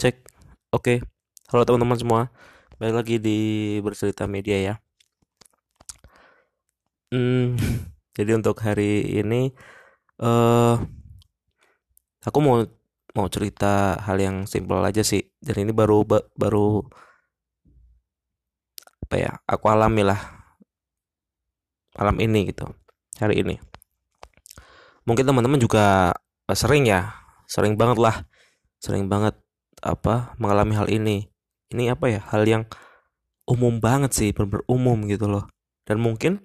Cek. Oke. Halo teman-teman semua. Balik lagi di bercerita media ya. Hmm, jadi untuk hari ini uh, aku mau mau cerita hal yang simple aja sih. Dan ini baru baru apa ya? Aku alami lah malam ini gitu. Hari ini. Mungkin teman-teman juga sering ya, sering banget lah, sering banget apa mengalami hal ini. Ini apa ya hal yang umum banget sih benar umum gitu loh. Dan mungkin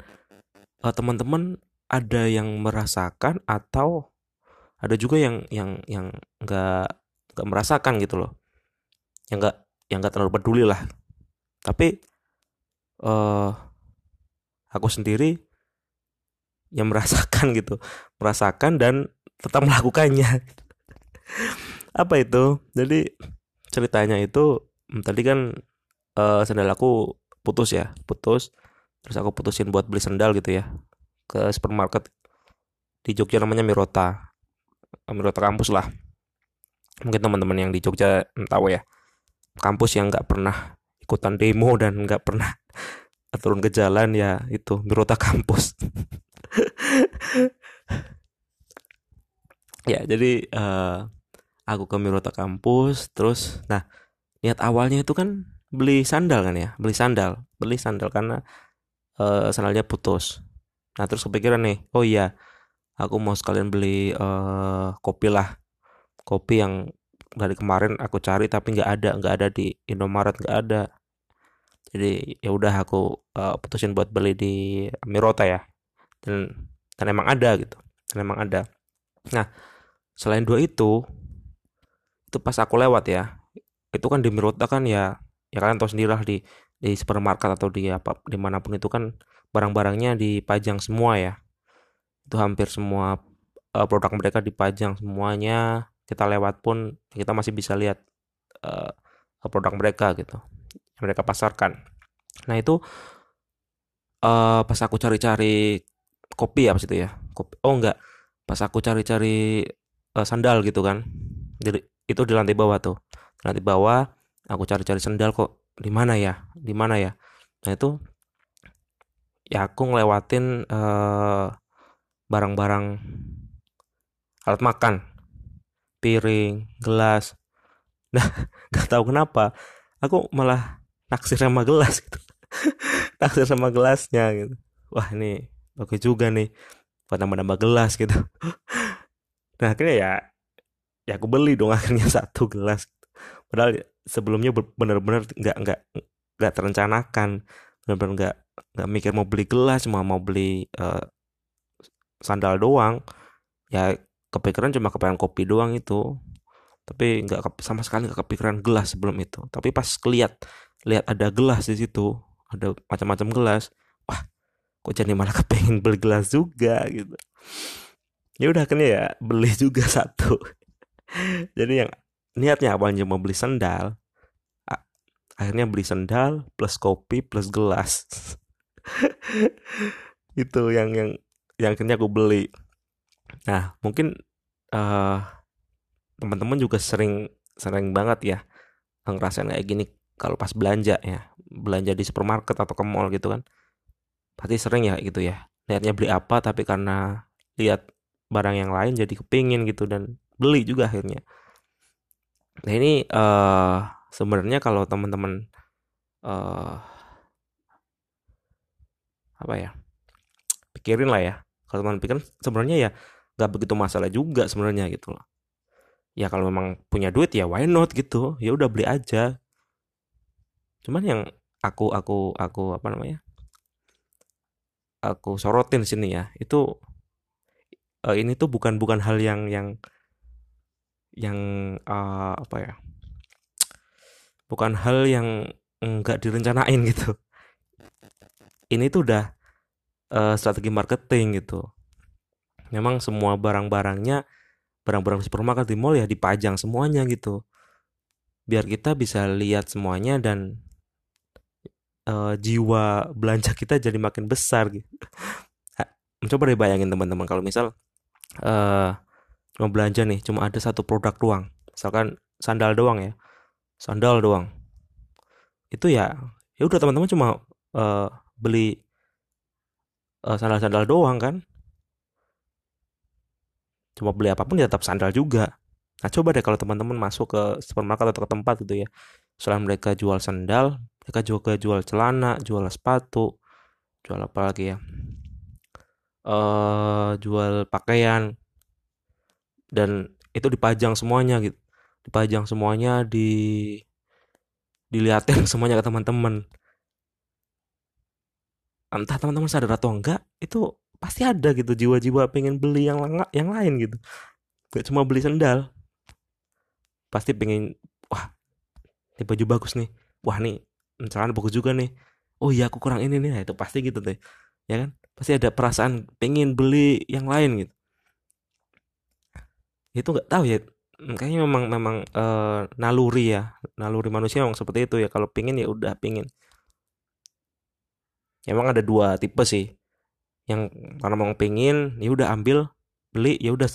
uh, teman-teman ada yang merasakan atau ada juga yang yang yang nggak nggak merasakan gitu loh. Yang nggak yang nggak terlalu peduli lah. Tapi uh, aku sendiri yang merasakan gitu. Merasakan dan tetap melakukannya apa itu? Jadi ceritanya itu hmm, tadi kan uh, sandal aku putus ya putus. Terus aku putusin buat beli sandal gitu ya ke supermarket di Jogja namanya Mirota. Mirota kampus lah. Mungkin teman-teman yang di Jogja tahu ya kampus yang nggak pernah ikutan demo dan nggak pernah turun ke jalan ya itu Mirota kampus. Ya jadi uh, aku ke Mirota kampus terus nah niat awalnya itu kan beli sandal kan ya beli sandal beli sandal karena uh, sandalnya putus. Nah terus kepikiran nih oh iya aku mau sekalian beli uh, kopi lah kopi yang dari kemarin aku cari tapi nggak ada nggak ada di Indomaret nggak ada. Jadi ya udah aku uh, putusin buat beli di Mirota ya dan dan emang ada gitu dan emang ada. Nah selain dua itu itu pas aku lewat ya itu kan di Mirota kan ya ya kalian tahu sendiri lah di di supermarket atau di apa di mana pun itu kan barang-barangnya dipajang semua ya. Itu hampir semua uh, produk mereka dipajang semuanya kita lewat pun kita masih bisa lihat uh, produk mereka gitu mereka pasarkan. Nah itu uh, pas aku cari-cari kopi ya pas itu ya kopi oh enggak pas aku cari-cari uh, sandal gitu kan jadi itu di lantai bawah tuh. Di lantai bawah aku cari-cari sendal kok. Di mana ya? Di mana ya? Nah itu ya aku ngelewatin eh, barang-barang alat makan. Piring gelas. Nah nggak tahu kenapa aku malah naksir sama gelas gitu. Naksir sama gelasnya gitu. Wah ini oke juga nih buat nambah-nambah gelas gitu. Nah akhirnya ya ya aku beli dong akhirnya satu gelas. Padahal sebelumnya bener-bener nggak nggak nggak terencanakan. Bener-bener nggak nggak mikir mau beli gelas cuma mau beli uh, sandal doang. Ya kepikiran cuma kepikiran kopi doang itu. Tapi nggak sama sekali nggak kepikiran gelas sebelum itu. Tapi pas keliat lihat ada gelas di situ ada macam-macam gelas wah kok jadi malah kepengen beli gelas juga gitu. Ya udah akhirnya ya beli juga satu jadi yang niatnya awalnya mau beli sendal akhirnya beli sendal plus kopi plus gelas. Itu yang yang yang akhirnya aku beli. Nah mungkin uh, teman-teman juga sering sering banget ya ngerasain kayak gini kalau pas belanja ya belanja di supermarket atau ke mall gitu kan. Pasti sering ya gitu ya. Niatnya beli apa tapi karena lihat barang yang lain jadi kepingin gitu dan beli juga akhirnya. Nah ini uh, sebenarnya kalau teman-teman uh, apa ya pikirin lah ya. Kalau teman pikir sebenarnya ya nggak begitu masalah juga sebenarnya gitu loh. Ya kalau memang punya duit ya why not gitu. Ya udah beli aja. Cuman yang aku aku aku apa namanya aku sorotin sini ya itu uh, ini tuh bukan bukan hal yang yang yang uh, apa ya bukan hal yang nggak direncanain gitu. Ini tuh udah uh, strategi marketing gitu. Memang semua barang-barangnya barang-barang supermarket di mall ya dipajang semuanya gitu. Biar kita bisa lihat semuanya dan uh, jiwa belanja kita jadi makin besar gitu. Mencoba deh bayangin teman-teman kalau misal uh, mau belanja nih cuma ada satu produk doang. Misalkan sandal doang ya. Sandal doang. Itu ya ya udah teman-teman cuma uh, beli uh, sandal-sandal doang kan. Cuma beli apa pun ya tetap sandal juga. Nah coba deh kalau teman-teman masuk ke supermarket atau ke tempat gitu ya. Selain mereka jual sandal mereka juga jual celana jual sepatu jual apa lagi ya? Uh, jual pakaian dan itu dipajang semuanya gitu. Dipajang semuanya di dilihatin semuanya ke teman-teman. Entah teman-teman sadar atau enggak itu pasti ada gitu. Jiwa-jiwa pengen beli yang yang lain gitu. Gak cuma beli sendal. Pasti pengen wah ini baju bagus nih. Wah nih celana bagus juga nih. Oh iya aku kurang ini nih. Nah, itu pasti gitu deh. Ya kan? Pasti ada perasaan pengen beli yang lain gitu itu nggak tahu ya. Kayaknya memang memang uh, naluri ya. Naluri manusia memang seperti itu ya. Kalau pingin ya udah pingin. Ya, emang ada dua tipe sih. Yang karena mau pingin ya udah ambil beli ya udah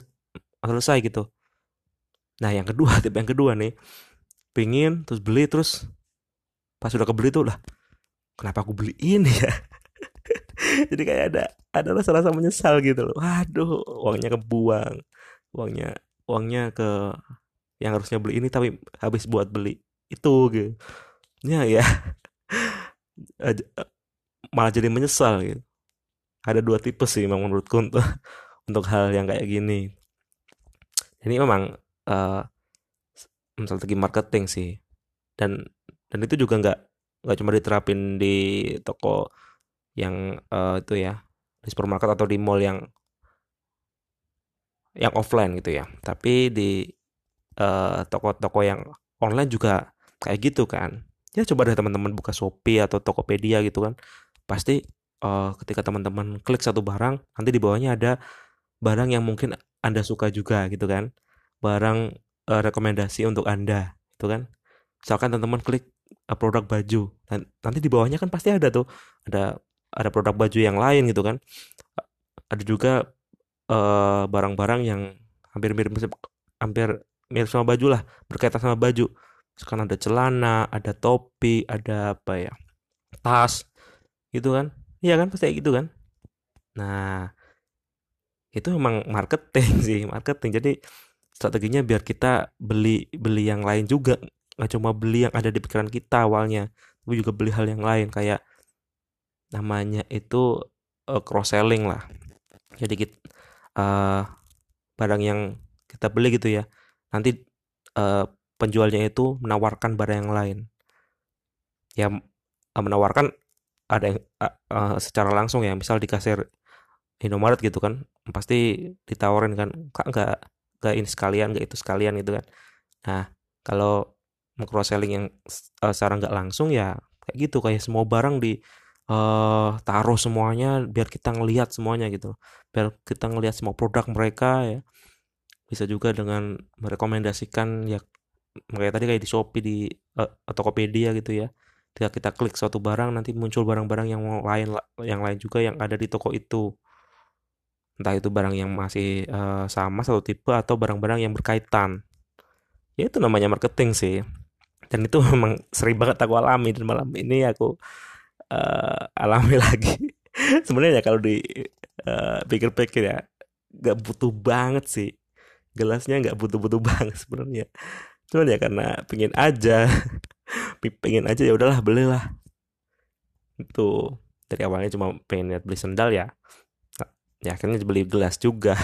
selesai gitu. Nah yang kedua tipe yang kedua nih. Pingin terus beli terus pas sudah kebeli tuh lah kenapa aku beli ini ya? Jadi kayak ada ada rasa-rasa menyesal gitu loh. Waduh uangnya kebuang. Uangnya uangnya ke yang harusnya beli ini tapi habis buat beli itu gitu. Ya ya. Malah jadi menyesal gitu. Ada dua tipe sih memang menurutku untuk untuk hal yang kayak gini. Ini memang uh, segi marketing sih. Dan dan itu juga nggak nggak cuma diterapin di toko yang uh, itu ya di supermarket atau di mall yang yang offline gitu ya. Tapi di uh, toko-toko yang online juga kayak gitu kan. Ya coba deh teman-teman buka Shopee atau Tokopedia gitu kan. Pasti uh, ketika teman-teman klik satu barang nanti di bawahnya ada barang yang mungkin anda suka juga gitu kan. Barang uh, rekomendasi untuk anda itu kan. Misalkan teman-teman klik uh, produk baju dan nanti di bawahnya kan pasti ada tuh. Ada ada produk baju yang lain gitu kan. Ada juga barang-barang uh, yang hampir mirip hampir mirip sama baju lah berkaitan sama baju. Sekarang ada celana ada topi ada apa ya tas gitu kan? Iya kan? Pasti gitu kan? Nah itu memang marketing sih marketing. Jadi strateginya biar kita beli beli yang lain juga. Nggak cuma beli yang ada di pikiran kita awalnya tapi juga beli hal yang lain. Kayak namanya itu uh, cross selling lah. Jadi kita uh, barang yang kita beli gitu ya nanti uh, penjualnya itu menawarkan barang yang lain. Ya menawarkan ada yang uh, uh, secara langsung ya misal di kasir Indomaret gitu kan pasti ditawarin kan kak nggak nggak ini sekalian nggak itu sekalian gitu kan. Nah kalau cross selling yang uh, secara nggak langsung ya kayak gitu kayak semua barang di uh, taruh semuanya biar kita ngelihat semuanya gitu. Biar kita ngelihat semua produk mereka ya. Bisa juga dengan merekomendasikan ya kayak tadi kayak di Shopee di uh, Tokopedia gitu ya. Ketika kita klik suatu barang nanti muncul barang-barang yang lain yang lain juga yang ada di toko itu. Entah itu barang yang masih uh, sama satu tipe atau barang-barang yang berkaitan. Ya itu namanya marketing sih. Dan itu memang sering banget aku alami dan malam ini aku uh, alami lagi. Sebenarnya kalau di uh, pikir-pikir ya nggak butuh banget sih. Gelasnya nggak butuh-butuh banget sebenarnya. Cuman ya karena pengen aja pengen aja ya udahlah belilah. Itu dari awalnya cuma pengen lihat beli sendal ya. Nah, ya akhirnya beli gelas juga.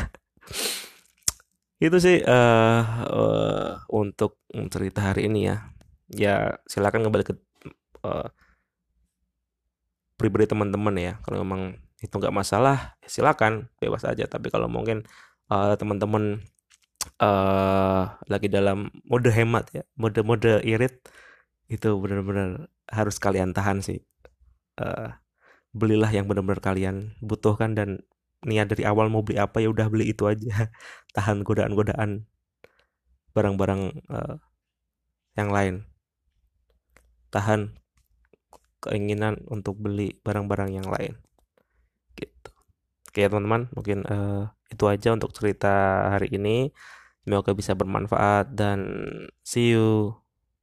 Itu sih uh, uh, untuk cerita hari ini ya. Ya silakan kembali ke uh, pribadi teman-teman ya. Kalau memang itu nggak masalah ya silakan bebas aja. Tapi kalau mungkin uh, teman-teman uh, lagi dalam mode hemat ya mode-mode irit itu benar-benar harus kalian tahan sih. Uh, belilah yang benar-benar kalian butuhkan dan niat dari awal mau beli apa ya udah beli itu aja. Tahan godaan-godaan barang-barang uh, yang lain. Tahan keinginan untuk beli barang-barang yang lain. Gitu. Oke teman-teman mungkin uh, itu aja untuk cerita hari ini. Semoga bisa bermanfaat dan see you